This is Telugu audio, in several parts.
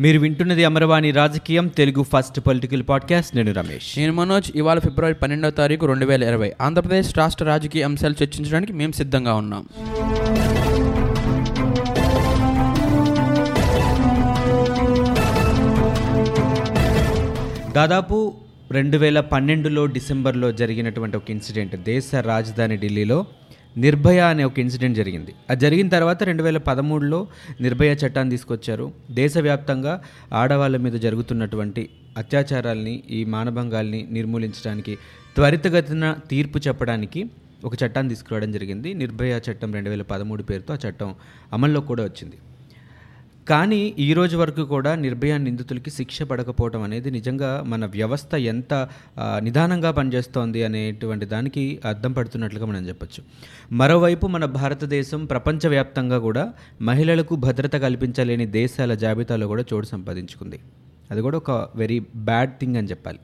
మీరు వింటున్నది అమరవాణి రాజకీయం తెలుగు ఫస్ట్ పొలిటికల్ పాడ్కాస్ట్. నేను రమేష్. నేను మనోజ్ ఇవాళ ఫిబ్రవరి పన్నెండవ తారీఖు రెండు వేల ఇరవై. ఆంధ్రప్రదేశ్ రాష్ట్ర రాజకీయ అంశాలు చర్చించడానికి మేము సిద్ధంగా ఉన్నాం. దాదాపు రెండు వేల పన్నెండులో డిసెంబర్లో జరిగినటువంటి ఒక ఇన్సిడెంట్ దేశ రాజధాని ఢిల్లీలో నిర్భయ అనే ఒక ఇన్సిడెంట్ జరిగింది. అది జరిగిన తర్వాత రెండు వేల పదమూడులో నిర్భయ చట్టాన్ని తీసుకొచ్చారు. దేశవ్యాప్తంగా ఆడవాళ్ళ మీద జరుగుతున్నటువంటి అత్యాచారాల్ని ఈ మానభంగాల్ని నిర్మూలించడానికి త్వరితగతిన తీర్పు చెప్పడానికి ఒక చట్టాన్ని తీసుకురావడం జరిగింది. నిర్భయ చట్టం రెండు వేల పదమూడు పేరుతో ఆ చట్టం అమల్లో కూడా వచ్చింది. కానీ ఈ రోజు వరకు కూడా నిర్భయ నిందితులకి శిక్ష పడకపోవడం అనేది నిజంగా మన వ్యవస్థ ఎంత నిదానంగా పనిచేస్తోంది అనేటువంటి దానికి అర్థం పడుతున్నట్లుగా మనం చెప్పొచ్చు. మరోవైపు మన భారతదేశం ప్రపంచవ్యాప్తంగా కూడా మహిళలకు భద్రత కల్పించలేని దేశాల జాబితాలో కూడా చోటు సంపాదించుకుంది. అది కూడా ఒక వెరీ బ్యాడ్ థింగ్ అని చెప్పాలి.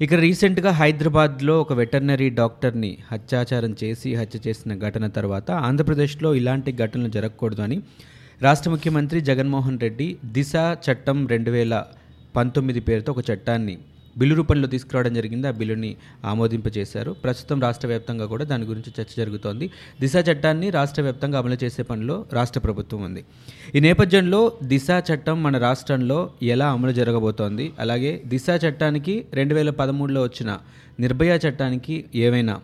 ఇక రీసెంట్గా హైదరాబాద్లో ఒక వెటర్నరీ డాక్టర్ని హత్యాచారం చేసి హత్య చేసిన ఘటన తర్వాత ఆంధ్రప్రదేశ్లో ఇలాంటి ఘటనలు జరగకూడదు అని రాష్ట్ర ముఖ్యమంత్రి జగన్మోహన్ రెడ్డి దిశ చట్టం రెండు వేల పంతొమ్మిది పేరుతో ఒక చట్టాన్ని బిల్లు రూపంలో తీసుకురావడం జరిగింది. ఆ బిల్లుని ఆమోదింపజేశారు. ప్రస్తుతం రాష్ట్ర వ్యాప్తంగా కూడా దాని గురించి చర్చ జరుగుతోంది. దిశ చట్టాన్ని రాష్ట్ర వ్యాప్తంగా అమలు చేసే పనిలో రాష్ట్ర ప్రభుత్వం ఉంది. ఈ నేపథ్యంలో దిశ చట్టం మన రాష్ట్రంలో ఎలా అమలు జరగబోతోంది? అలాగే దిశ చట్టానికి రెండు వేల పదమూడులో వచ్చిన నిర్భయ చట్టానికి ఏవైనా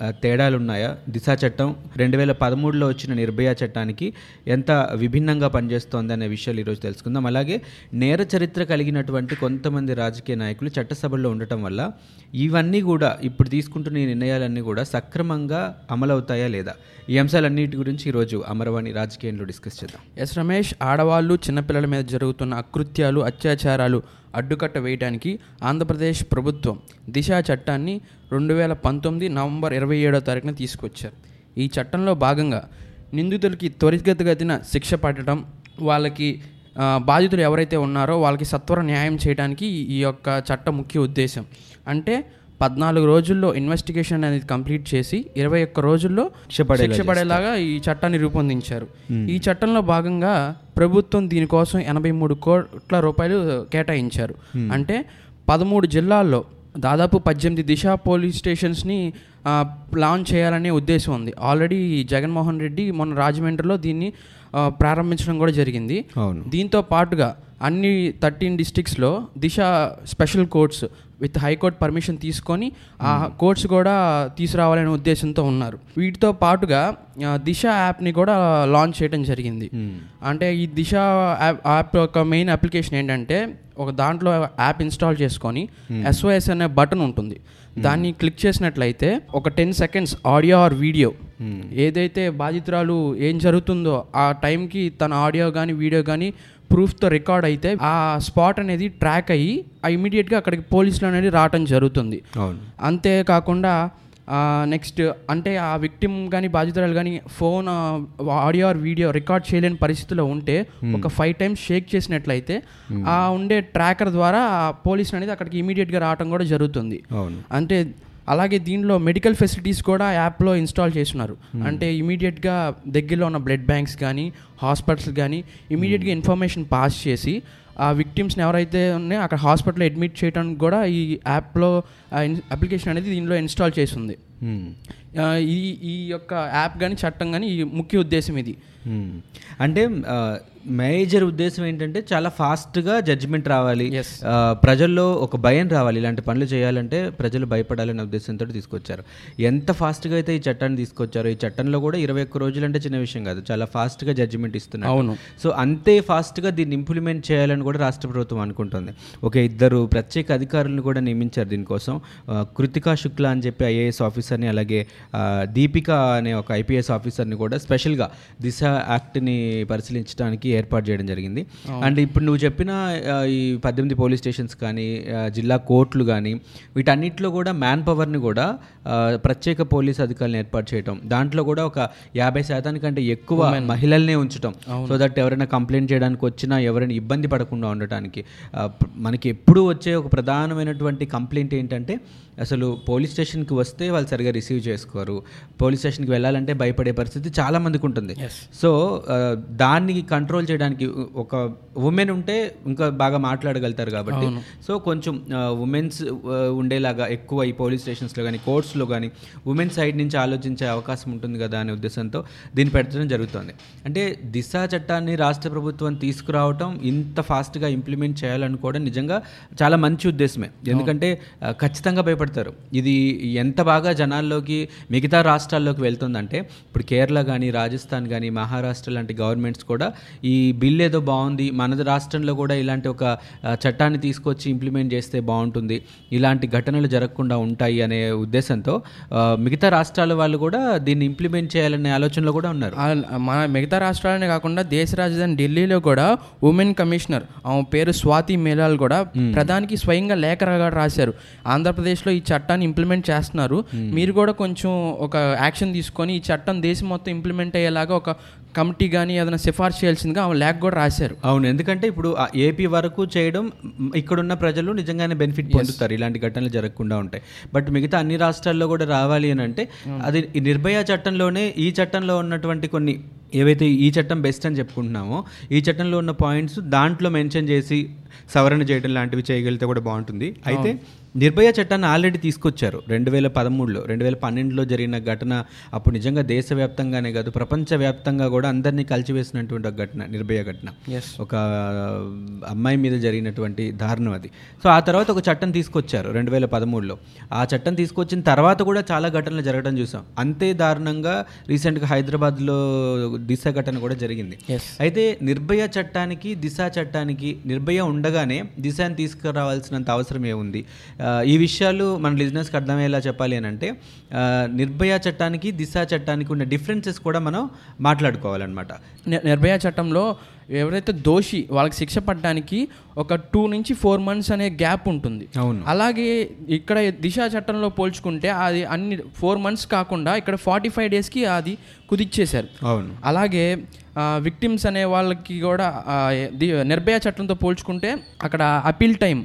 తేడాలున్నాయా? తేడాలు ఉన్నాయా దిశ చట్టం రెండు వేల పదమూడులో వచ్చిన నిర్భయ చట్టానికి ఎంత విభిన్నంగా పనిచేస్తోంది అనే విషయాలు ఈరోజు తెలుసుకుందాం. అలాగే నేర చరిత్ర కలిగినటువంటి కొంతమంది రాజకీయ నాయకులు చట్టసభల్లో ఉండటం వల్ల ఇవన్నీ కూడా ఇప్పుడు తీసుకుంటున్న ఈ నిర్ణయాలన్నీ కూడా సక్రమంగా అమలవుతాయా లేదా? ఈ అంశాలన్నిటి గురించి ఈరోజు అమరవాణి రాజకీయంలో డిస్కస్ చేద్దాం. ఎస్ రమేష్ ఆడవాళ్ళు చిన్నపిల్లల మీద జరుగుతున్న అకృత్యాలు అత్యాచారాలు అడ్డుకట్ట వేయడానికి ఆంధ్రప్రదేశ్ ప్రభుత్వం దిశా చట్టాన్ని రెండు వేల పంతొమ్మిది నవంబర్ ఇరవై ఏడో తారీఖున తీసుకొచ్చారు. ఈ చట్టంలో భాగంగా నిందితులకి త్వరితగతిన శిక్ష పడటం వాళ్ళకి బాధితులు ఎవరైతే ఉన్నారో వాళ్ళకి సత్వర న్యాయం చేయడానికి ఈ- ఈ యొక్క చట్టం ముఖ్య ఉద్దేశం. అంటే పద్నాలుగు రోజుల్లో ఇన్వెస్టిగేషన్ అనేది కంప్లీట్ చేసి ఇరవై ఒక్క రోజుల్లో శిక్ష పడేలా శిక్ష పడేలాగా ఈ చట్టాన్ని రూపొందించారు. ఈ చట్టంలో భాగంగా ప్రభుత్వం దీనికోసం ఎనభై మూడు కోట్ల రూపాయలు కేటాయించారు. అంటే పదమూడు జిల్లాల్లో దాదాపు పద్దెనిమిది దిశ పోలీస్ స్టేషన్స్ని లాంచ్ చేయాలనే ఉద్దేశం ఉంది. ఆల్రెడీ జగన్మోహన్ రెడ్డి మొన్న రాజమండ్రిలో దీన్ని ప్రారంభించడం కూడా జరిగింది. దీంతో పాటుగా అన్ని thirteen డిస్టిక్స్లో Disha special courts with high court permission తీసుకొని ఆ కోర్ట్స్ కూడా తీసుకురావాలనే ఉద్దేశంతో ఉన్నారు. వీటితో పాటుగా దిశ యాప్ని కూడా లాంచ్ చేయడం జరిగింది. అంటే ఈ దిశ యాప్ యాప్ యొక్క మెయిన్ అప్లికేషన్ ఏంటంటే ఒక దాంట్లో యాప్ ఇన్స్టాల్ చేసుకొని ఎస్ఓఎస్ అనే బటన్ ఉంటుంది. దాన్ని క్లిక్ చేసినట్లయితే ఒక ten seconds audio or video ఏదైతే బాధితురాలు ఏం జరుగుతుందో ఆ టైంకి తన ఆడియో కానీ వీడియో కానీ ప్రూఫ్తో రికార్డ్ అయితే ఆ స్పాట్ అనేది ట్రాక్ అయ్యి ఆ ఇమీడియట్గా అక్కడికి పోలీసులు అనేది రావటం జరుగుతుంది. అంతేకాకుండా నెక్స్ట్ అంటే ఆ విక్టిమ్ కానీ బాధితురాలు కానీ phone audio or video record చేయలేని పరిస్థితిలో ఉంటే ఒక ఫైవ్ టైమ్స్ షేక్ చేసినట్లయితే ఆ ఉండే ట్రాకర్ ద్వారా పోలీసులు అనేది అక్కడికి ఇమీడియట్గా రావడం కూడా జరుగుతుంది. అంటే అలాగే దీనిలో మెడికల్ ఫెసిలిటీస్ కూడా యాప్లో ఇన్స్టాల్ చేస్తున్నారు. అంటే ఇమీడియట్గా దగ్గరలో ఉన్న బ్లడ్ బ్యాంక్స్ కానీ హాస్పిటల్స్ కానీ ఇమీడియట్గా ఇన్ఫర్మేషన్ పాస్ చేసి ఆ విక్టిమ్స్ని ఎవరైతే ఉన్నాయో అక్కడ హాస్పిటల్లో అడ్మిట్ చేయడానికి కూడా ఈ యాప్లో అప్లికేషన్ అనేది దీనిలో ఇన్స్టాల్ చేస్తుంది. ఆ, ఈ ఈ యొక్క యాప్ కానీ చట్టం కానీ ఈ ముఖ్య ఉద్దేశం ఇది. అంటే మేజర్ ఉద్దేశం ఏంటంటే చాలా ఫాస్ట్గా జడ్జిమెంట్ రావాలి. ప్రజల్లో ఒక భయం రావాలి. ఇలాంటి పనులు చేయాలంటే ప్రజలు భయపడాలనే ఉద్దేశంతో తీసుకొచ్చారు. ఎంత ఫాస్ట్గా అయితే ఈ చట్టాన్ని తీసుకొచ్చారో ఈ చట్టంలో కూడా ఇరవై ఒక్క రోజులు అంటే చిన్న విషయం కాదు. చాలా ఫాస్ట్గా జడ్జిమెంట్ ఇస్తున్నారు. అవును. సో అంతే ఫాస్ట్గా దీన్ని ఇంప్లిమెంట్ చేయాలని కూడా రాష్ట్ర ప్రభుత్వం అనుకుంటుంది. ఒక ఇద్దరు ప్రత్యేక అధికారులను కూడా నియమించారు దీనికోసం. కృతికా శుక్లా అని చెప్పి ఐఏఎస్ ఆఫీసర్ని అలాగే దీపిక అనే ఒక ఐపీఎస్ ఆఫీసర్ని కూడా స్పెషల్గా దిశ యాక్ట్ని పరిశీలించడానికి ఏర్పాటు చేయడం జరిగింది. అండ్ ఇప్పుడు నువ్వు చెప్పిన ఈ పద్దెనిమిది పోలీస్ స్టేషన్స్ కానీ జిల్లా కోర్టులు కానీ వీటన్నిటిలో కూడా మ్యాన్ పవర్ని కూడా ప్రత్యేక పోలీస్ అధికారులను ఏర్పాటు చేయటం. దాంట్లో కూడా ఒక యాభై శాతానికంటే ఎక్కువ మహిళల్నే ఉంచటం. సో దట్ ఎవరైనా కంప్లైంట్ చేయడానికి వచ్చినా ఎవరైనా ఇబ్బంది పడకుండా ఉండటానికి మనకి ఎప్పుడు వచ్చే ఒక ప్రధానమైనటువంటి కంప్లైంట్ ఏంటంటే అసలు పోలీస్ స్టేషన్కి వస్తే వాళ్ళు సరిగా రిసీవ్ చేసుకోరు. పోలీస్ స్టేషన్కి వెళ్ళాలంటే భయపడే పరిస్థితి చాలా మందికి ఉంటుంది. సో దాన్ని కంట్రోల్ చేయడానికి ఒక ఉమెన్ ఉంటే ఇంకా బాగా మాట్లాడగలుగుతారు కాబట్టి. సో కొంచెం ఉమెన్స్ ఉండేలాగా ఎక్కువ ఈ పోలీస్ స్టేషన్స్లో కానీ కోర్ట్స్లో కానీ ఉమెన్ సైడ్ నుంచి ఆలోచించే అవకాశం ఉంటుంది కదా అనే ఉద్దేశంతో దీన్ని పెట్టడం జరుగుతుంది. అంటే దిశ చట్టాన్ని రాష్ట్ర ప్రభుత్వం తీసుకురావటం ఇంత ఫాస్ట్గా ఇంప్లిమెంట్ చేయాలనుకోవడం నిజంగా చాలా మంచి ఉద్దేశమే. ఎందుకంటే ఖచ్చితంగా భయపడతారు. ఇది ఎంత బాగా జనాల్లోకి మిగతా రాష్ట్రాల్లోకి వెళ్తుందంటే ఇప్పుడు కేరళ కానీ రాజస్థాన్ కానీ మహారాష్ట్ర లాంటి గవర్నమెంట్స్ కూడా ఈ బిల్ ఏదో బాగుంది మన రాష్ట్రంలో కూడా ఇలాంటి ఒక చట్టాన్ని తీసుకొచ్చి ఇంప్లిమెంట్ చేస్తే బాగుంటుంది. ఇలాంటి ఘటనలు జరగకుండా ఉంటాయి అనే ఉద్దేశంతో మిగతా రాష్ట్రాల వాళ్ళు కూడా దీన్ని ఇంప్లిమెంట్ చేయాలనే ఆలోచనలో కూడా ఉన్నారు. మన మిగతా రాష్ట్రాలనే కాకుండా దేశ రాజధాని ఢిల్లీలో కూడా ఉమెన్ కమిషనర్ ఆమె పేరు స్వాతి మేలాల్ కూడా ప్రధానికి స్వయంగా లేఖ రాశారు. ఆంధ్రప్రదేశ్లో ఈ చట్టాన్ని ఇంప్లిమెంట్ చేస్తున్నారు. మీరు కూడా కొంచెం ఒక యాక్షన్ తీసుకొని ఈ చట్టం దేశం మొత్తం ఇంప్లిమెంట్ అయ్యేలాగా ఒక కమిటీ కానీ ఏదైనా సిఫార్సు చేయాల్సిందిగా ఆమె లేఖ కూడా రాశారు. అవును ఎందుకంటే ఇప్పుడు ఏపీ వరకు చేయడం ఇక్కడున్న ప్రజలు నిజంగానే బెనిఫిట్ పొందుతారు. ఇలాంటి ఘటనలు జరగకుండా ఉంటాయి. బట్ మిగతా అన్ని రాష్ట్రాల్లో కూడా రావాలి అని అంటే అది ఈ నిర్భయ చట్టంలోనే ఈ చట్టంలో ఉన్నటువంటి కొన్ని ఏవైతే ఈ చట్టం బెస్ట్ అని చెప్పుకుంటున్నామో ఈ చట్టంలో ఉన్న పాయింట్స్ దాంట్లో మెన్షన్ చేసి సవరణ చేయడం లాంటివి చేయగలిగితే కూడా బాగుంటుంది. అయితే నిర్భయ చట్టాన్ని ఆల్రెడీ తీసుకొచ్చారు. రెండు వేల పదమూడులో రెండు వేల పన్నెండులో జరిగిన ఘటన అప్పుడు నిజంగా దేశవ్యాప్తంగానే కాదు ప్రపంచవ్యాప్తంగా కూడా అందరినీ కలిచివేసినటువంటి ఒక ఘటన నిర్భయ ఘటన. ఒక అమ్మాయి మీద జరిగినటువంటి దారుణం అది. సో ఆ తర్వాత ఒక చట్టం తీసుకొచ్చారు రెండు వేల పదమూడులో. ఆ చట్టం తీసుకొచ్చిన తర్వాత కూడా చాలా ఘటనలు జరగడం చూసాం. అంతే దారుణంగా రీసెంట్గా హైదరాబాద్లో దిశ ఘటన కూడా జరిగింది. అయితే నిర్భయ చట్టానికి దిశ చట్టానికి నిర్భయ ఉండగానే దిశని తీసుకురావాల్సినంత అవసరం ఏముంది? ఈ విషయాలు మన లిజినెస్కి అర్థమయ్యేలా చెప్పాలి అని అంటే నిర్భయ చట్టానికి దిశ చట్టానికి ఉన్న డిఫరెన్సెస్ కూడా మనం మాట్లాడుకోవాలన్నమాట. నిర్భయ చట్టంలో ఎవరైతే దోషి వాళ్ళకి శిక్ష పడడానికి ఒక టూ నుంచి ఫోర్ మంత్స్ అనే గ్యాప్ ఉంటుంది. అవును. అలాగే ఇక్కడ దిశ చట్టంలో పోల్చుకుంటే అది అన్ని ఫోర్ మంత్స్ కాకుండా ఇక్కడ ఫార్టీ ఫైవ్ డేస్కి అది కుదిచ్చేశారు. అవును. అలాగే విక్టిమ్స్ అనే వాళ్ళకి కూడా నిర్భయ చట్టంతో పోల్చుకుంటే అక్కడ అపీల్ టైం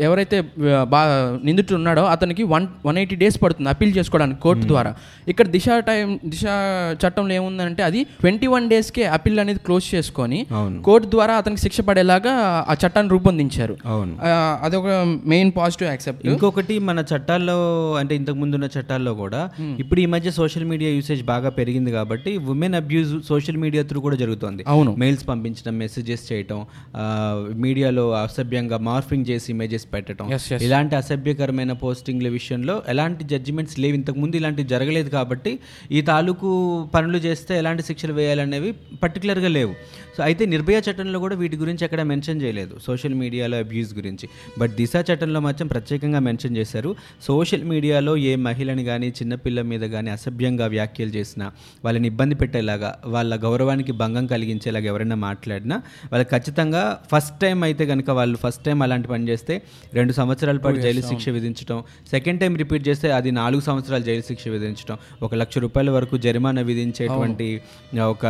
ఎవరైతే ఆ, బా నిందితుడు ఉన్నాడో అతనికి వన్ వన్ ఎయిటీ డేస్ పడుతుంది అపీల్ చేసుకోవడానికి కోర్టు ద్వారా. ఇక్కడ దిశ టైం దిశ చట్టంలో ఏముందంటే అది ట్వంటీ వన్ డేస్కే అపీల్ అనేది క్లోజ్ చేసుకొని కోర్టు ద్వారా అతనికి శిక్ష పడేలాగా ఆ చట్టాన్ని రూపొందించారు. అదొక మెయిన్ పాజిటివ్ యాక్సెప్ట్ ఇంకొకటి మన చట్టాల్లో అంటే ఇంతకు ముందు ఉన్న చట్టాల్లో కూడా ఇప్పుడు ఈ మధ్య సోషల్ మీడియా యూసేజ్ బాగా పెరిగింది కాబట్టి women abuse social media through కూడా జరుగుతోంది. అవును. మెయిల్స్ పంపించడం మెసేజెస్ చేయటం మీడియాలో అసభ్యంగా మార్ఫింగ్ చేసి ఇమేజెస్ పెట్టడం. ఇలాంటి అసభ్యకరమైన పోస్టింగ్ల విషయంలో ఎలాంటి జడ్జిమెంట్స్ లేవు. ఇంతకు ముందు ఇలాంటివి జరగలేదు కాబట్టి ఈ తాలూకు పనులు చేస్తే ఎలాంటి శిక్షలు వేయాలనేవి పర్టికులర్గా లేవు. సో అయితే నిర్భయ చట్టంలో కూడా వీటి గురించి ఎక్కడ మెన్షన్ చేయలేదు. సోషల్ మీడియాలో అబ్యూస్ గురించి. బట్ దిశ చట్టంలో మాత్రం ప్రత్యేకంగా మెన్షన్ చేశారు. సోషల్ మీడియాలో ఏ మహిళని కానీ చిన్నపిల్ల మీద కానీ అసభ్యంగా వ్యాఖ్యలు చేసినా వాళ్ళని ఇబ్బంది పెట్టేలాగా వాళ్ళ గౌరవానికి భంగం కలిగించేలాగా ఎవరైనా మాట్లాడినా వాళ్ళకి ఖచ్చితంగా ఫస్ట్ టైం అయితే కనుక వాళ్ళు ఫస్ట్ టైం అలాంటి పని చేస్తే రెండు సంవత్సరాల పాటు జైలు శిక్ష విధించడం సెకండ్ టైం రిపీట్ చేస్తే అది నాలుగు సంవత్సరాలు జైలు శిక్ష విధించడం ఒక లక్ష రూపాయల వరకు జరిమానా విధించేటువంటి ఒక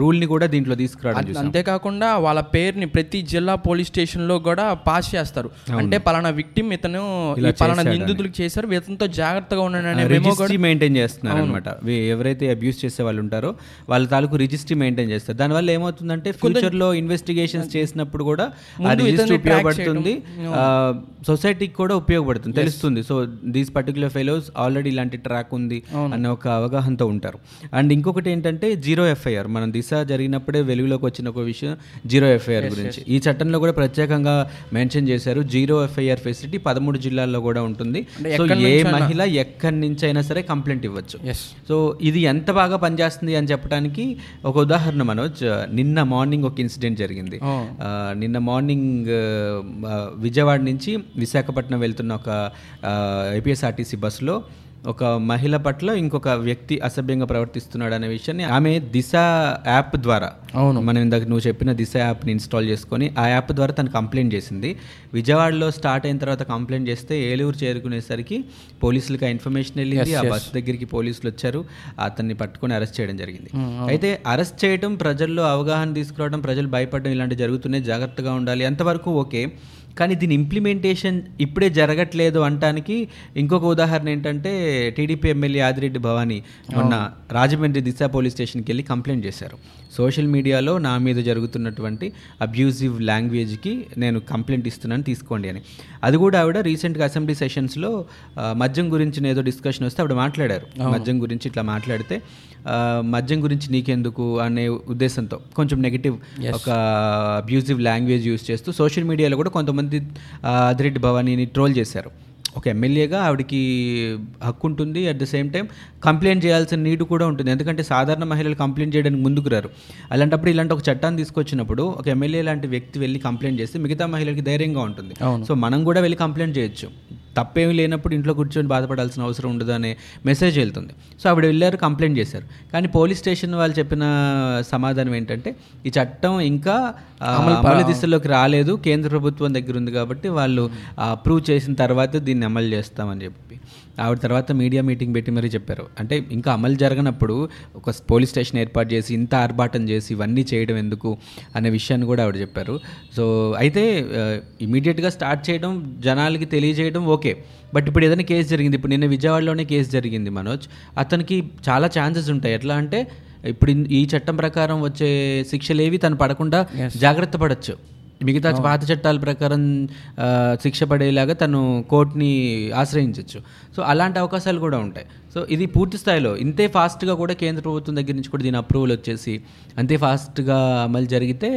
రూల్ని కూడా దీంట్లో తీసుకురావడం అంతేకాకుండా వాళ్ళ పేరుని ప్రతి జిల్లా పోలీస్ స్టేషన్లో కూడా పాస్ చేస్తారు. అంటే పలానా విక్టిమ్ ఇతను పలానా నిందితులకు చేశారు. ఇతనితో జాగ్రత్తగా ఉండండి మెయింటైన్ చేస్తున్నారు అనమాట ఎవరైతే అబ్యూస్ చేసే వాళ్ళు ఉంటారో వాళ్ళ తాలూకు రిజిస్ట్రీ మెయింటైన్ చేస్తారు. దానివల్ల ఏమవుతుందంటే ఫ్యూచర్లో ఇన్వెస్టిగేషన్స్ చేసినప్పుడు కూడా ఆ రిజిస్ట్రీ ఉపయోగపడుతుంది. సొసైటీకి కూడా ఉపయోగపడుతుంది తెలుస్తుంది. So these particular fellows already ఇలాంటి ట్రాక్ ఉంది అన్న ఒక అవగాహనతో ఉంటారు. అండ్ ఇంకొకటి ఏంటంటే జీరో ఎఫ్ఐఆర్. మనం దిశ జరిగినప్పుడే వెలుగులోకి వచ్చిన ఒక విషయం జీరో ఎఫ్ఐఆర్ గురించి. ఈ చట్టంలో కూడా ప్రత్యేకంగా మెన్షన్ చేశారు. జీరో ఎఫ్ఐఆర్ ఫెసిలిటీ పదమూడు జిల్లాల్లో కూడా ఉంటుంది. సో ఏ మహిళ ఎక్కడి నుంచి అయినా సరే కంప్లైంట్ ఇవ్వచ్చు. సో ఇది ఎంత బాగా పనిచేస్తుంది అని చెప్పడానికి ఒక ఉదాహరణ మనోజ్ నిన్న మార్నింగ్ ఒక ఇన్సిడెంట్ జరిగింది. ఆ, నిన్న మార్నింగ్ విజయవాడ నుంచి విశాఖపట్నం వెళ్తున్న ఒక ఏపీఎస్ఆర్టీసీ బస్సులో ఒక మహిళ పట్ల ఇంకొక వ్యక్తి అసభ్యంగా ప్రవర్తిస్తున్నాడు అనే విషయాన్ని ఆమె దిశ యాప్ ద్వారా అవును. మనం ఇందాక నువ్వు చెప్పిన దిశ యాప్ని ఇన్స్టాల్ చేసుకొని ఆ యాప్ ద్వారా తను కంప్లైంట్ చేసింది. విజయవాడలో స్టార్ట్ అయిన తర్వాత కంప్లైంట్ చేస్తే ఏలూరు చేరుకునేసరికి పోలీసులకు ఆ ఇన్ఫర్మేషన్ వెళ్ళింది. ఆ బస్ దగ్గరికి పోలీసులు వచ్చారు. అతన్ని పట్టుకొని అరెస్ట్ చేయడం జరిగింది. అయితే అరెస్ట్ చేయడం ప్రజల్లో అవగాహన తీసుకురావడం ప్రజలు భయపడడం ఇలాంటివి జరుగుతున్నాయి జాగ్రత్తగా ఉండాలి. అంతవరకు ఓకే. కానీ దీని ఇంప్లిమెంటేషన్ ఇప్పుడే జరగట్లేదు అంటానికి ఇంకొక ఉదాహరణ ఏంటంటే టీడీపీ ఎమ్మెల్యే ఆదిరెడ్డి భవానీ మొన్న రాజమండ్రి దిశ పోలీస్ స్టేషన్కి వెళ్ళి కంప్లైంట్ చేశారు. సోషల్ మీడియాలో నా మీద జరుగుతున్నటువంటి అబ్యూజివ్ లాంగ్వేజ్కి నేను కంప్లైంట్ ఇస్తున్నాను తీసుకోండి అని. అది కూడా ఆవిడ రీసెంట్గా అసెంబ్లీ సెషన్స్లో మద్యం గురించి ఏదో డిస్కషన్ వస్తే ఆవిడ మాట్లాడారు. మద్యం గురించి ఇట్లా మాట్లాడితే మద్యం గురించి నీకెందుకు అనే ఉద్దేశంతో కొంచెం నెగిటివ్ ఒక అబ్యూజివ్ లాంగ్వేజ్ యూస్ చేస్తూ సోషల్ మీడియాలో కూడా కొంతమంది ఆ, ఆదిరెడ్డి భవానీని ట్రోల్ చేశారు. ఒక ఎమ్మెల్యేగా ఆవిడకి హక్కు ఉంటుంది. At the same time complaint చేయాల్సిన నీడ్ కూడా ఉంటుంది. ఎందుకంటే సాధారణ మహిళలు కంప్లైంట్ చేయడానికి ముందుకు రారు. అలాంటప్పుడు ఇలాంటి ఒక చట్టాన్ని తీసుకొచ్చినప్పుడు ఒక ఎమ్మెల్యే లాంటి వ్యక్తి వెళ్ళి కంప్లైంట్ చేస్తే మిగతా మహిళలకి ధైర్యంగా ఉంటుంది. సో మనం కూడా వెళ్ళి కంప్లైంట్ చేయొచ్చు. తప్పేమీ లేనప్పుడు ఇంట్లో కూర్చొని బాధపడాల్సిన అవసరం ఉండదు అనే మెసేజ్ వెళ్తుంది. సో ఆవిడ వెళ్ళారు కంప్లైంట్ చేశారు. కానీ పోలీస్ స్టేషన్ వాళ్ళు చెప్పిన సమాధానం ఏంటంటే ఈ చట్టం ఇంకా అమలు దిశలోకి రాలేదు. కేంద్ర ప్రభుత్వం దగ్గర ఉంది కాబట్టి వాళ్ళు అప్రూవ్ చేసిన తర్వాత దీన్ని అమలు చేస్తామని చెప్పి. ఆవిడ తర్వాత మీడియా మీటింగ్ పెట్టి మరీ చెప్పారు. అంటే ఇంకా అమలు జరగనప్పుడు ఒక పోలీస్ స్టేషన్ ఏర్పాటు చేసి ఇంత ఆర్భాటం చేసి ఇవన్నీ చేయడం ఎందుకు అనే విషయాన్ని కూడా ఆవిడ చెప్పారు. సో అయితే ఇమీడియట్గా స్టార్ట్ చేయడం జనాలకి తెలియజేయడం ఓకే. బట్ ఇప్పుడు ఏదైనా కేసు జరిగింది. ఇప్పుడు నిన్న విజయవాడలోనే కేసు జరిగింది మనోజ్. అతనికి చాలా ఛాన్సెస్ ఉంటాయి. ఎట్లా అంటే ఇప్పుడు ఈ చట్టం ప్రకారం వచ్చే శిక్షలేవి తను పడకుండా జాగ్రత్త పడచ్చు. మిగతా పాత చట్టాల ప్రకారం శిక్ష పడేలాగా తను కోర్టుని ఆశ్రయించవచ్చు సో అలాంటి అవకాశాలు కూడా ఉంటాయి. సో ఇది పూర్తి స్థాయిలో. ఇంతే ఫాస్ట్గా కూడా కేంద్ర ప్రభుత్వం దగ్గర నుంచి కూడా దీని అప్రూవల్ వచ్చేసి అంతే ఫాస్ట్గా అమలు జరిగితే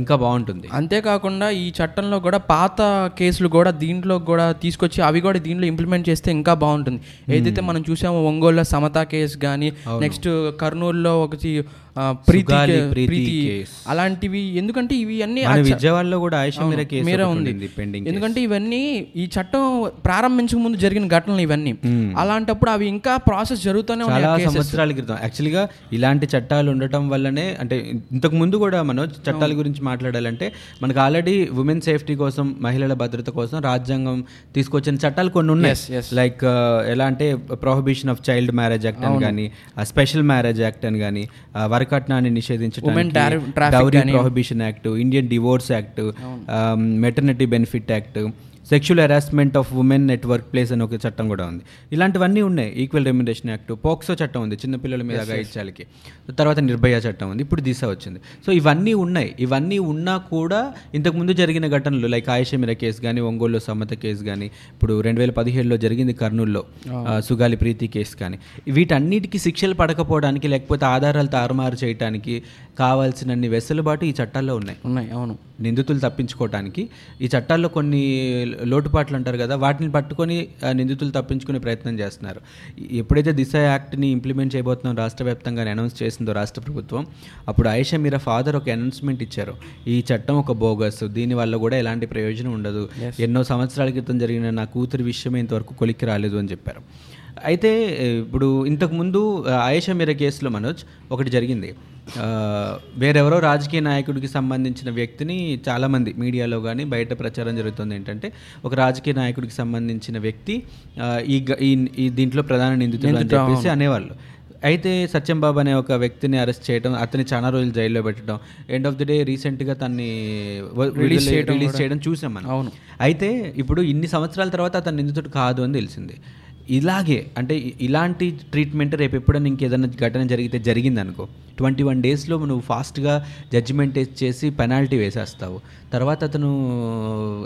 ఇంకా బాగుంటుంది. అంతేకాకుండా ఈ చట్టంలో కూడా పాత కేసులు కూడా దీంట్లో కూడా తీసుకొచ్చి అవి కూడా దీంట్లో ఇంప్లిమెంట్ చేస్తే ఇంకా బాగుంటుంది. ఏదైతే మనం చూసామో ఒంగోలులో సమతా కేసు కానీ నెక్స్ట్ కర్నూలులో ఒకటి ప్రీతి ప్రీతి. అలాంటివి ఎందుకంటే ఇవి అన్ని విజయవాడలో కూడా మీరా ఉంది. ఎందుకంటే ఇవన్నీ ఈ చట్టం ప్రారంభించక ముందు జరిగిన ఘటనలు ఇవన్నీ. అలాంటప్పుడు అవి ఇంకా ప్రాసెస్ జరుగుతూనే చాలా. సంవత్సరాల క్రితం యాక్చువల్గా ఇలాంటి చట్టాలు ఉండటం వల్లనే అంటే ఇంతకు ముందు కూడా మనం చట్టాల గురించి మాట్లాడాలంటే మనకు ఆల్రెడీ ఉమెన్ సేఫ్టీ కోసం మహిళల భద్రత కోసం రాజ్యాంగం తీసుకొచ్చిన చట్టాలు కొన్ని ఉన్నాయి. లైక్ ఎలా అంటే prohibition of child marriage act అని కానీ స్పెషల్ మ్యారేజ్ యాక్ట్ అని కానీ వరకట్నాన్ని నిషేధించడానికి. Prohibition act Indian divorce act maternity benefit act sexual harassment of women at workplace అని ఒక చట్టం కూడా ఉంది. ఇలాంటివన్నీ ఉన్నాయి. ఈక్వల్ రెమ్యునరేషన్ యాక్ట్ పోక్సో చట్టం ఉంది. చిన్నపిల్లల మీద అగాయిత్యాలకి తర్వాత నిర్భయ చట్టం ఉంది. ఇప్పుడు దిశ వచ్చింది. సో ఇవన్నీ ఉన్నాయి. ఇవన్నీ ఉన్నా కూడా ఇంతకుముందు జరిగిన ఘటనలు లైక్ ఆయుషమిర కేసు కానీ ఒంగోలులో సమ్మత కేసు కానీ ఇప్పుడు రెండు వేల పదిహేడులో జరిగింది కర్నూలులో సుగాలి ప్రీతి కేసు కానీ. వీటన్నిటికీ శిక్షలు పడకపోవడానికి లేకపోతే ఆధారాలు తారుమారు చేయడానికి కావాల్సినన్ని వెసులుబాటు ఈ చట్టాల్లో ఉన్నాయి. ఉన్నాయి. అవును. నిందితులు తప్పించుకోవడానికి ఈ చట్టాల్లో కొన్ని లోటుపాట్లు అంటారు కదా వాటిని పట్టుకొని నిందితులు తప్పించుకునే ప్రయత్నం చేస్తున్నారు. ఎప్పుడైతే దిశ యాక్ట్ని ఇంప్లిమెంట్ చేయబోతున్నాం రాష్ట్ర వ్యాప్తంగా అనౌన్స్ చేసిందో రాష్ట్ర ప్రభుత్వం అప్పుడు ఆయిషా మీరా ఫాదర్ ఒక అనౌన్స్మెంట్ ఇచ్చారు. ఈ చట్టం ఒక బోగస్ దీని వల్ల కూడా ఎలాంటి ప్రయోజనం ఉండదు. ఎన్నో సంవత్సరాల క్రితం జరిగిన నా కూతురి విషయమే ఇంతవరకు కొలిక్కి రాలేదు అని చెప్పారు. అయితే ఇప్పుడు ఇంతకుముందు ఆయేషా మీరా కేసులో మనోజ్ ఒకటి జరిగింది. ఆ, వేరెవరో రాజకీయ నాయకుడికి సంబంధించిన వ్యక్తిని చాలామంది మీడియాలో కానీ బయట ప్రచారం జరుగుతుంది ఏంటంటే ఒక రాజకీయ నాయకుడికి సంబంధించిన వ్యక్తి ఈ దీంట్లో ప్రధాన నిందితుడు అని చెప్పేసి అనేవాళ్ళు. అయితే సత్యం బాబు అనే ఒక వ్యక్తిని అరెస్ట్ చేయడం అతని చాలా రోజులు జైల్లో పెట్టడం ఎండ్ ఆఫ్ ది డే రీసెంట్గా తన్ని రిలీజ్ చేయడం రిలీజ్ చేయడం చూసాం మనం. అవును. అయితే ఇప్పుడు ఇన్ని సంవత్సరాల తర్వాత అతను నిందితుడు కాదు అని తెలిసింది. ఇలాగే అంటే ఇలాంటి ట్రీట్మెంట్ రేపు ఎప్పుడైనా ఇంకేదైనా ఘటన జరిగితే జరిగింది అనుకో ట్వంటీ వన్ డేస్లో నువ్వు ఫాస్ట్గా జడ్జిమెంట్ చేసి పెనాల్టీ వేసేస్తావు. తర్వాత అతను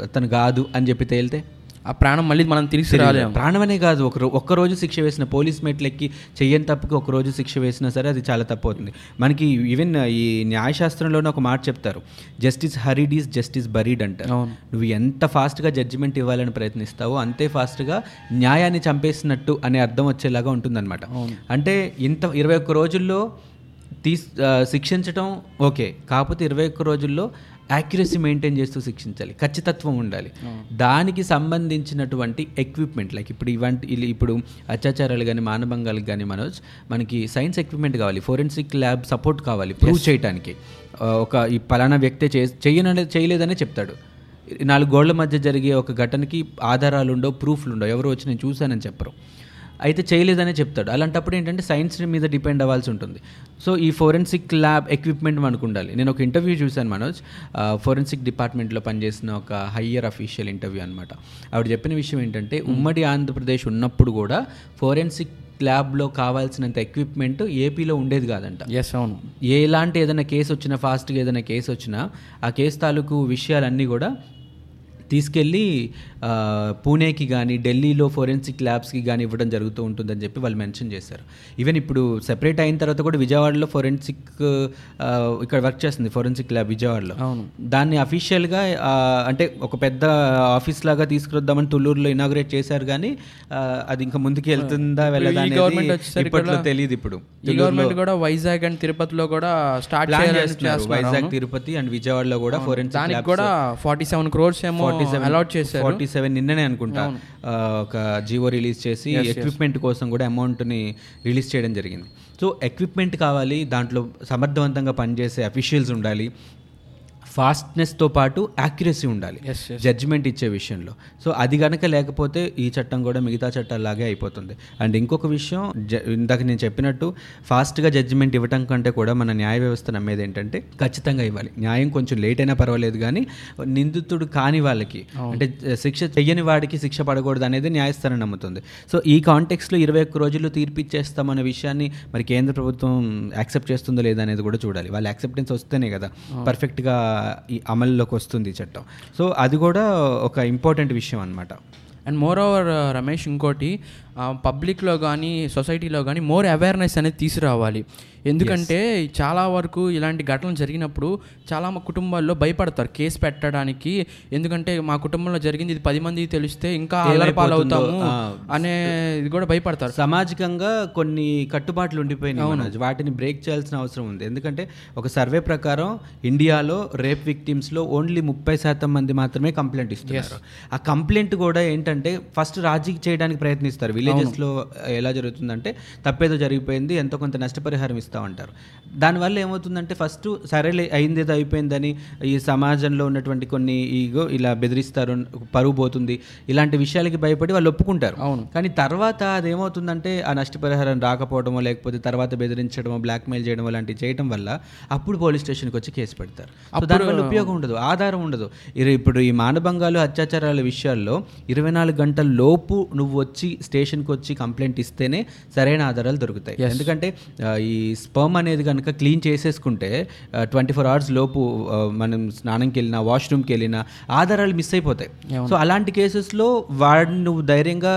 అతను కాదు అని చెప్పి తేలితే? ఆ ప్రాణం మళ్ళీ మనం తిరిగి రాలేము. ప్రాణమనే కాదు ఒక ఒక్క రోజు శిక్ష వేసిన పోలీస్ మెట్లెక్కి చెయ్యని తప్పుకి ఒక రోజు శిక్ష వేసినా సరే అది చాలా తప్పు అవుతుంది. మనకి ఈవెన్ ఈ న్యాయశాస్త్రంలోనే ఒక మాట చెప్తారు justice hurried is justice buried అంటారు. నువ్వు ఎంత ఫాస్ట్గా జడ్జిమెంట్ ఇవ్వాలని ప్రయత్నిస్తావో అంతే ఫాస్ట్గా న్యాయాన్ని చంపేసినట్టు అనే అర్థం వచ్చేలాగా ఉంటుందన్నమాట. అంటే ఇంత ఇరవై ఒక్క రోజుల్లో తీస్ ఆ, శిక్షించడం ఓకే. కాకపోతే ఇరవై ఒక్క రోజుల్లో యాక్యురసీ మెయింటైన్ చేస్తూ శిక్షించాలి. ఖచ్చితత్వం ఉండాలి. దానికి సంబంధించినటువంటి ఎక్విప్మెంట్ లైక్ ఇప్పుడు ఇవంటి ఇప్పుడు అత్యాచారాలు కానీ మానభంగాలకు కానీ మనోజ్ మనకి సైన్స్ ఎక్విప్మెంట్ కావాలి. ఫోరెన్సిక్ ల్యాబ్ సపోర్ట్ కావాలి ప్రూవ్ చేయడానికి ఒక ఈ పలానా వ్యక్తే చే చెయ్యననే చేయలేదనే చెప్తాడు. నాలుగు గోళ్ళ మధ్య జరిగే ఒక ఘటనకి ఆధారాలు ఉండవు ప్రూఫ్లు ఉండవు ఎవరు వచ్చి నేను చూశానని చెప్పరు. అయితే చేయలేదనే చెప్తాడు. అలాంటప్పుడు ఏంటంటే సైన్స్ మీద డిపెండ్ అవ్వాల్సి ఉంటుంది. సో ఈ ఫోరెన్సిక్ ల్యాబ్ ఎక్విప్మెంట్ మనకు ఉండాలి. నేను ఒక ఇంటర్వ్యూ చూశాను మనోజ్. ఫోరెన్సిక్ డిపార్ట్మెంట్లో పనిచేసిన ఒక హయ్యర్ అఫీషియల్ ఇంటర్వ్యూ అనమాట ఆవిడ చెప్పిన విషయం ఏంటంటే ఉమ్మడి ఆంధ్రప్రదేశ్ ఉన్నప్పుడు కూడా ఫోరెన్సిక్ ల్యాబ్లో కావాల్సినంత ఎక్విప్మెంట్ ఏపీలో ఉండేది కాదంట. ఎస్ అవును. ఎలాంటి ఏదైనా కేసు వచ్చినా ఫాస్ట్గా ఏదైనా కేసు వచ్చినా ఆ కేసు తాలూకు విషయాలన్నీ కూడా తీసుకెళ్ళి పూణేకి కానీ ఢిల్లీలో ఫోరెన్సిక్ ల్యాబ్స్కి కానీ ఇవ్వడం జరుగుతూ ఉంటుందని చెప్పి వాళ్ళు మెన్షన్ చేశారు. ఈవెన్ ఇప్పుడు సెపరేట్ అయిన తర్వాత కూడా విజయవాడలో ఫోరెన్సిక్ ఇక్కడ వర్క్ చేస్తుంది ఫోరెన్సిక్ ల్యాబ్ విజయవాడలో. దాన్ని అఫీషియల్గా అంటే ఒక పెద్ద ఆఫీస్ లాగా తీసుకురొద్దామని తుళ్ళూరులో ఇనాగ్రేట్ చేశారు కానీ అది ఇంకా ముందుకు వెళ్తుందా వెళ్ళదా ఇప్పట్లో తెలియదు ఇప్పుడు. గవర్నమెంట్ కూడా వైజాగ్ అండ్ తిరుపతిలో కూడా స్టార్ట్ వైజాగ్. తిరుపతి అండ్ విజయవాడలో కూడా ఫోరెన్సిక్ దానికి కూడా ఫార్టీ సెవెన్ క్రోర్స్ ఏమో అలాట్ చేశారు. ఫార్టీ సెవెన్ నిన్ననే అనుకుంటా. ఒక జీవో రిలీజ్ చేసి ఎక్విప్మెంట్ కోసం కూడా అమౌంట్ని రిలీజ్ చేయడం జరిగింది. సో ఎక్విప్మెంట్ కావాలి దాంట్లో సమర్థవంతంగా పనిచేసే అఫీషియల్స్ ఉండాలి. ఫాస్ట్నెస్తో పాటు యాక్యురసీ ఉండాలి. జడ్జిమెంట్ ఇచ్చే విషయంలో. సో అది కనుక లేకపోతే ఈ చట్టం కూడా మిగతా చట్టాలాగే అయిపోతుంది. అండ్ ఇంకొక విషయం జ- ఇందాక నేను చెప్పినట్టు ఫాస్ట్గా జడ్జిమెంట్ ఇవ్వటం కంటే కూడా మన న్యాయ వ్యవస్థ నమ్మేది ఏంటంటే ఖచ్చితంగా ఇవ్వాలి. న్యాయం కొంచెం లేట్ అయినా పర్వాలేదు కానీ నిందితుడు కాని వాళ్ళకి అంటే శిక్ష చెయ్యని వాడికి శిక్ష పడకూడదు అనేది న్యాయస్థానం నమ్ముతుంది. సో ఈ కాంటెక్స్లో ఇరవై ఒక్క రోజుల్లో తీర్పిచ్చేస్తామన్న విషయాన్ని మరి కేంద్ర ప్రభుత్వం యాక్సెప్ట్ చేస్తుందో లేదా అనేది కూడా చూడాలి. వాళ్ళ యాక్సెప్టెన్స్ వస్తేనే కదా పర్ఫెక్ట్గా ఈ అమల్లోకి వస్తుంది ఈ చట్టం. సో అది కూడా ఒక ఇంపార్టెంట్ విషయం అనమాట అండ్ మోర్ ఓవర్ రమేష్ ఇంకోటి పబ్లిక్లో కానీ సొసైటీలో కానీ మోర్ అవేర్నెస్ అనేది తీసుకురావాలి. ఎందుకంటే చాలా వరకు ఇలాంటి ఘటనలు జరిగినప్పుడు చాలా మా కుటుంబాల్లో భయపడతారు కేసు పెట్టడానికి. ఎందుకంటే మా కుటుంబంలో జరిగింది ఇది పది మందికి తెలిస్తే ఇంకా పాలవుతాము ఆ. అనే ఇది కూడా భయపడతారు. సామాజికంగా కొన్ని కట్టుబాట్లు ఉండిపోయినాయి వాటిని బ్రేక్ చేయాల్సిన అవసరం ఉంది. ఎందుకంటే ఒక సర్వే ప్రకారం ఇండియాలో రేప్ విక్టిమ్స్లో ఓన్లీ ముప్పై శాతం మంది మాత్రమే కంప్లైంట్ ఇస్తున్నారు. ఆ కంప్లైంట్ కూడా ఏంటంటే ఫస్ట్ రాజీ చేయడానికి ప్రయత్నిస్తారు. విలేజెస్లో ఎలా జరుగుతుందంటే తప్పేదో జరిగిపోయింది ఎంతో కొంత నష్టపరిహారం ఇస్తామంటారు. దానివల్ల ఏమవుతుందంటే ఫస్ట్ సరేలే అయింది ఏదో అయిపోయిందని ఈ సమాజంలో ఉన్నటువంటి కొన్ని ఈగో ఇలా బెదిరిస్తారు పరువు పోతుంది ఇలాంటి విషయాలకి భయపడి వాళ్ళు ఒప్పుకుంటారు. అవును. కానీ తర్వాత అదేమవుతుందంటే ఆ నష్టపరిహారం రాకపోవడమో లేకపోతే తర్వాత బెదిరించడమో బ్లాక్మెయిల్ చేయడమో లాంటివి చేయడం వల్ల అప్పుడు పోలీస్ స్టేషన్కి వచ్చి కేసు పెడతారు. సో దానివల్ల ఉపయోగం ఉండదు ఆధారం ఉండదు. ఇప్పుడు ఈ మానభంగాలు అత్యాచారాల విషయాల్లో ఇరవై నాలుగు గంటల లోపు నువ్వు వచ్చి స్టేషన్కి వచ్చి కంప్లైంట్ ఇస్తేనే సరైన ఆధారాలు దొరుకుతాయి. ఎందుకంటే ఈ స్పర్మ్ అనేది కనుక క్లీన్ చేసేసుకుంటే ట్వంటీ ఫోర్ అవర్స్ లోపు మనం స్నానంకి వెళ్ళినా వాష్రూమ్కి వెళ్ళినా ఆధారాలు మిస్ అయిపోతాయి. సో అలాంటి కేసెస్లో వాడిని నువ్వు ధైర్యంగా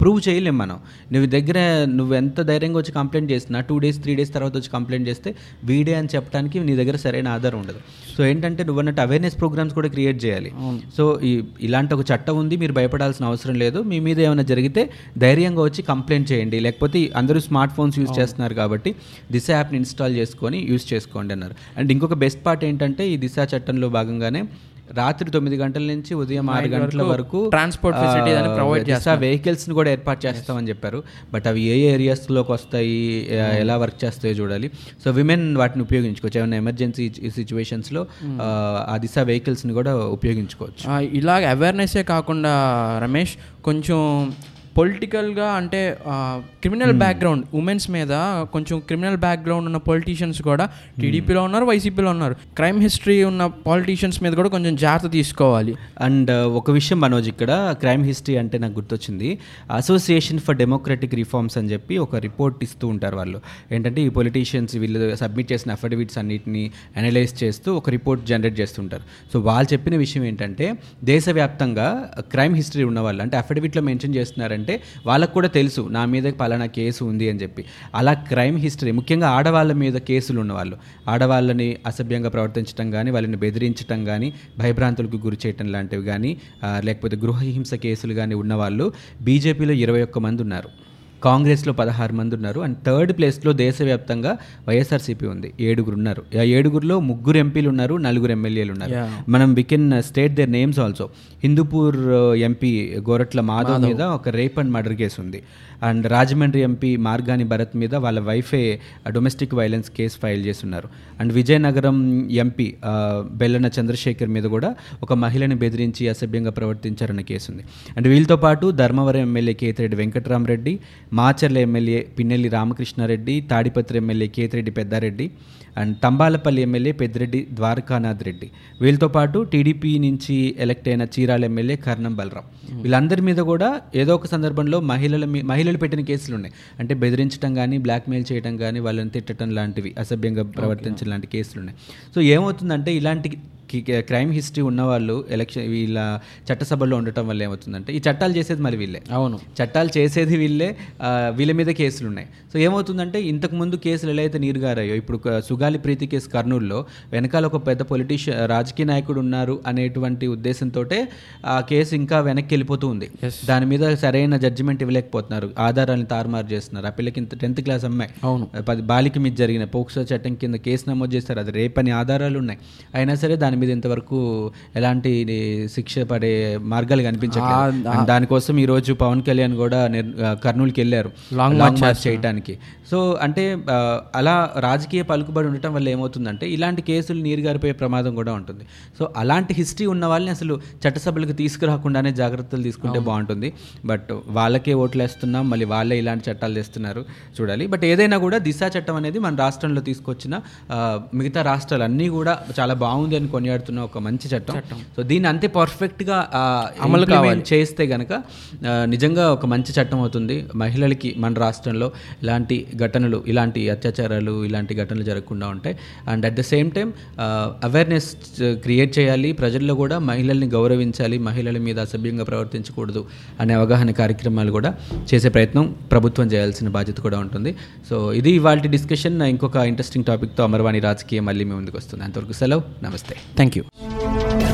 ప్రూవ్ చేయలేం మనం. నువ్వు దగ్గర నువ్వు ఎంత ధైర్యంగా వచ్చి కంప్లైంట్ చేసినా టూ డేస్ త్రీ డేస్ తర్వాత వచ్చి కంప్లైంట్ చేస్తే వీడే అని చెప్పడానికి నీ దగ్గర సరైన ఆధారం ఉండదు. సో ఏంటంటే నువ్వు అన్నట్టు అవేర్నెస్ ప్రోగ్రామ్స్ కూడా క్రియేట్ చేయాలి. సో ఈ ఇలాంటి ఒక చట్టం ఉంది మీరు భయపడాల్సిన అవసరం లేదు. మీ మీద ఏమైనా జరిగితే ధైర్యంగా వచ్చి కంప్లైంట్ చేయండి. లేకపోతే అందరూ స్మార్ట్ ఫోన్స్ యూజ్ చేస్తున్నారు కాబట్టి దిశ యాప్ని ఇన్స్టాల్ చేసుకొని యూజ్ చేసుకోండి అన్నారు. అండ్ ఇంకొక బెస్ట్ పార్ట్ ఏంటంటే ఈ దిశ చట్టంలో భాగంగానే రాత్రి తొమ్మిది గంటల నుంచి ఉదయం ఆరు గంటల వరకు facility అని provide దిశ వెహికల్స్ని కూడా ఏర్పాటు చేస్తామని చెప్పారు. బట్ అవి ఏ ఏరియాస్లోకి వస్తాయి ఆ, ఎలా వర్క్ చేస్తాయో చూడాలి. సో విమెన్ వాటిని ఉపయోగించుకోవచ్చు. ఏమైనా ఎమర్జెన్సీ సిచ్యువేషన్స్లో ఆ, ఆ దిశ వెహికల్స్ని కూడా ఉపయోగించుకోవచ్చు. ఇలాగ అవేర్నెస్సే కాకుండా రమేష్ కొంచెం పొలిటికల్గా అంటే క్రిమినల్ బ్యాక్గ్రౌండ్ ఉమెన్స్ మీద కొంచెం క్రిమినల్ బ్యాక్గ్రౌండ్ ఉన్న పొలిటీషియన్స్ కూడా టీడీపీలో ఉన్నారు వైసీపీలో ఉన్నారు. క్రైమ్ హిస్టరీ ఉన్న పాలిటీషియన్స్ మీద కూడా కొంచెం జాగ్రత్త తీసుకోవాలి. అండ్ ఒక విషయం మనోజ్ ఇక్కడ క్రైమ్ హిస్టరీ అంటే నాకు గుర్తొచ్చింది. అసోసియేషన్ ఫర్ డెమోక్రటిక్ రిఫార్మ్స్ అని చెప్పి ఒక రిపోర్ట్ ఇస్తూ ఉంటారు వాళ్ళు. ఏంటంటే ఈ పొలిటీషియన్స్ వీళ్ళు సబ్మిట్ చేసిన అఫిడవిట్స్ అన్నిటిని అనలైజ్ చేస్తూ ఒక రిపోర్ట్ జనరేట్ చేస్తుంటారు. సో వాళ్ళు చెప్పిన విషయం ఏంటంటే దేశవ్యాప్తంగా క్రైమ్ హిస్టరీ ఉన్న వాళ్ళు అంటే అఫిడవిట్లో మెన్షన్ చేస్తున్నారంటే వాళ్ళకు కూడా తెలుసు నా మీద పలానా కేసు ఉంది అని చెప్పి. అలా క్రైమ్ హిస్టరీ ముఖ్యంగా ఆడవాళ్ళ మీద కేసులు ఉన్నవాళ్ళు. ఆడవాళ్ళని అసభ్యంగా ప్రవర్తించడం కానీ వాళ్ళని బెదిరించడం కానీ భయభ్రాంతులకు గురి చేయటం లాంటివి కానీ లేకపోతే గృహహింస కేసులు కానీ ఉన్నవాళ్ళు బీజేపీలో ఇరవై ఒక్క మంది ఉన్నారు. కాంగ్రెస్లో పదహారు మంది ఉన్నారు. అండ్ థర్డ్ ప్లేస్లో దేశవ్యాప్తంగా వైఎస్ఆర్సీపీ ఉంది. ఏడుగురు ఉన్నారు. ఆ ఏడుగురులో ముగ్గురు ఎంపీలు ఉన్నారు నలుగురు ఎమ్మెల్యేలు ఉన్నారు. మనం we can state their names also Hindupur MP Gorantla Madhav. మీద ఒక రేప్ అండ్ మర్డర్ కేసు ఉంది. అండ్ రాజమండ్రి ఎంపీ మార్గాని భరత్ మీద వాళ్ళ వైఫే డొమెస్టిక్ వైలెన్స్ కేసు ఫైల్ చేస్తున్నారు. అండ్ విజయనగరం ఎంపీ బెల్లన చంద్రశేఖర్ మీద కూడా ఒక మహిళని బెదిరించి అసభ్యంగా ప్రవర్తించారన్న కేసు ఉంది అండ్ వీళ్ళతో పాటు Dharmavaram MLA Kethireddy Venkatarami Reddy Macherla MLA Pinnelli Ramakrishna Reddy Tadipatri MLA Kethireddy Peddareddy and Thamballapalle MLA Peddireddy Dwarakanath Reddy వీళ్ళతో పాటు టీడీపీ నుంచి ఎలక్ట్ అయిన చీరాల ఎమ్మెల్యే కర్ణం బలరాం. వీళ్ళందరి మీద కూడా ఏదో ఒక సందర్భంలో మహిళల మీ మహిళలు పెట్టిన కేసులు ఉన్నాయి. అంటే బెదిరించడం కానీ బ్లాక్మెయిల్ చేయడం కానీ వాళ్ళని తిట్టడం లాంటివి అసభ్యంగా ప్రవర్తించడం లాంటి కేసులు ఉన్నాయి. సో ఏమవుతుందంటే ఇలాంటి క్రైమ్ హిస్టరీ ఉన్నవాళ్ళు ఎలక్షన్ వీళ్ళ చట్టసభల్లో ఉండటం వల్ల ఏమవుతుందంటే ఈ చట్టాలు చేసేది మరి వీళ్ళే. అవును. చట్టాలు చేసేది వీళ్ళే వీళ్ళ మీద కేసులు ఉన్నాయి సో ఏమవుతుందంటే ఇంతకు ముందు కేసులు ఎలా అయితే నీరుగారాయో ఇప్పుడు సుగాలి ప్రీతి కేసు కర్నూలులో వెనకాల ఒక పెద్ద పొలిటీషియన్ రాజకీయ నాయకుడు ఉన్నారు అనేటువంటి ఉద్దేశంతో ఆ కేసు ఇంకా వెనక్కి వెళ్ళిపోతూ ఉంది. దాని మీద సరైన జడ్జిమెంట్ ఇవ్వలేకపోతున్నారు. ఆధారాలను తారుమారు చేస్తున్నారు. ఆ పిల్లకి టెన్త్ క్లాస్ అమ్మాయి. అవును. పది బాలిక మీద జరిగిన పోక్సో చట్టం కింద కేసు నమోదు చేస్తారు అది రేపని ఆధారాలు ఉన్నాయి. అయినా సరే దాని మీద ఇంతవరకు ఎలాంటి శిక్ష పడే మార్గాలు కనిపించట్లేదు. దానికోసం ఈ రోజు పవన్ కళ్యాణ్ కూడా నిర్- కర్నూలుకి వెళ్ళారు. Long లాంగ్ మార్చ్ చేయడానికి సో అంటే అలా రాజకీయ పలుకుబడి ఉండటం వల్ల ఏమవుతుందంటే ఇలాంటి కేసులు నీరుగారిపోయే ప్రమాదం కూడా ఉంటుంది. సో అలాంటి హిస్టరీ ఉన్న వాళ్ళని అసలు చట్టసభలకు తీసుకురాకుండానే జాగ్రత్తలు తీసుకుంటే బాగుంటుంది. బట్ వాళ్ళకే ఓట్లు వేస్తున్నాం మళ్ళీ వాళ్ళే ఇలాంటి చట్టాలు తెస్తున్నారు చూడాలి. బట్ ఏదైనా కూడా దిశ చట్టం అనేది మన రాష్ట్రంలో తీసుకొచ్చిన మిగతా రాష్ట్రాలు అన్నీ కూడా చాలా బాగుంది అని కొనియాడుతున్న ఒక మంచి చట్టం. సో దీన్ని అంతే పర్ఫెక్ట్గా అమలు కావాలి చేస్తే గనక ఆ, నిజంగా ఒక మంచి చట్టం అవుతుంది. మహిళలకి మన రాష్ట్రంలో ఇలాంటి ఘటనలు ఇలాంటి అత్యాచారాలు ఇలాంటి ఘటనలు జరగకుండా ఉంటాయి. And at the same time awareness create చేయాలి. ప్రజల్లో కూడా మహిళల్ని గౌరవించాలి. మహిళల మీద అసభ్యంగా ప్రవర్తించకూడదు అనే అవగాహన కార్యక్రమాలు కూడా చేసే ప్రయత్నం ప్రభుత్వం చేయాల్సిన బాధ్యత కూడా ఉంటుంది. సో ఇది ఇవాళ డిస్కషన్ ఇంకొక ఇంట్రెస్టింగ్ టాపిక్తో అమర్వాణి రాజకీయం మళ్ళీ మీ ముందుకు వస్తుంది. అంతవరకు సెలవు. నమస్తే. Thank you.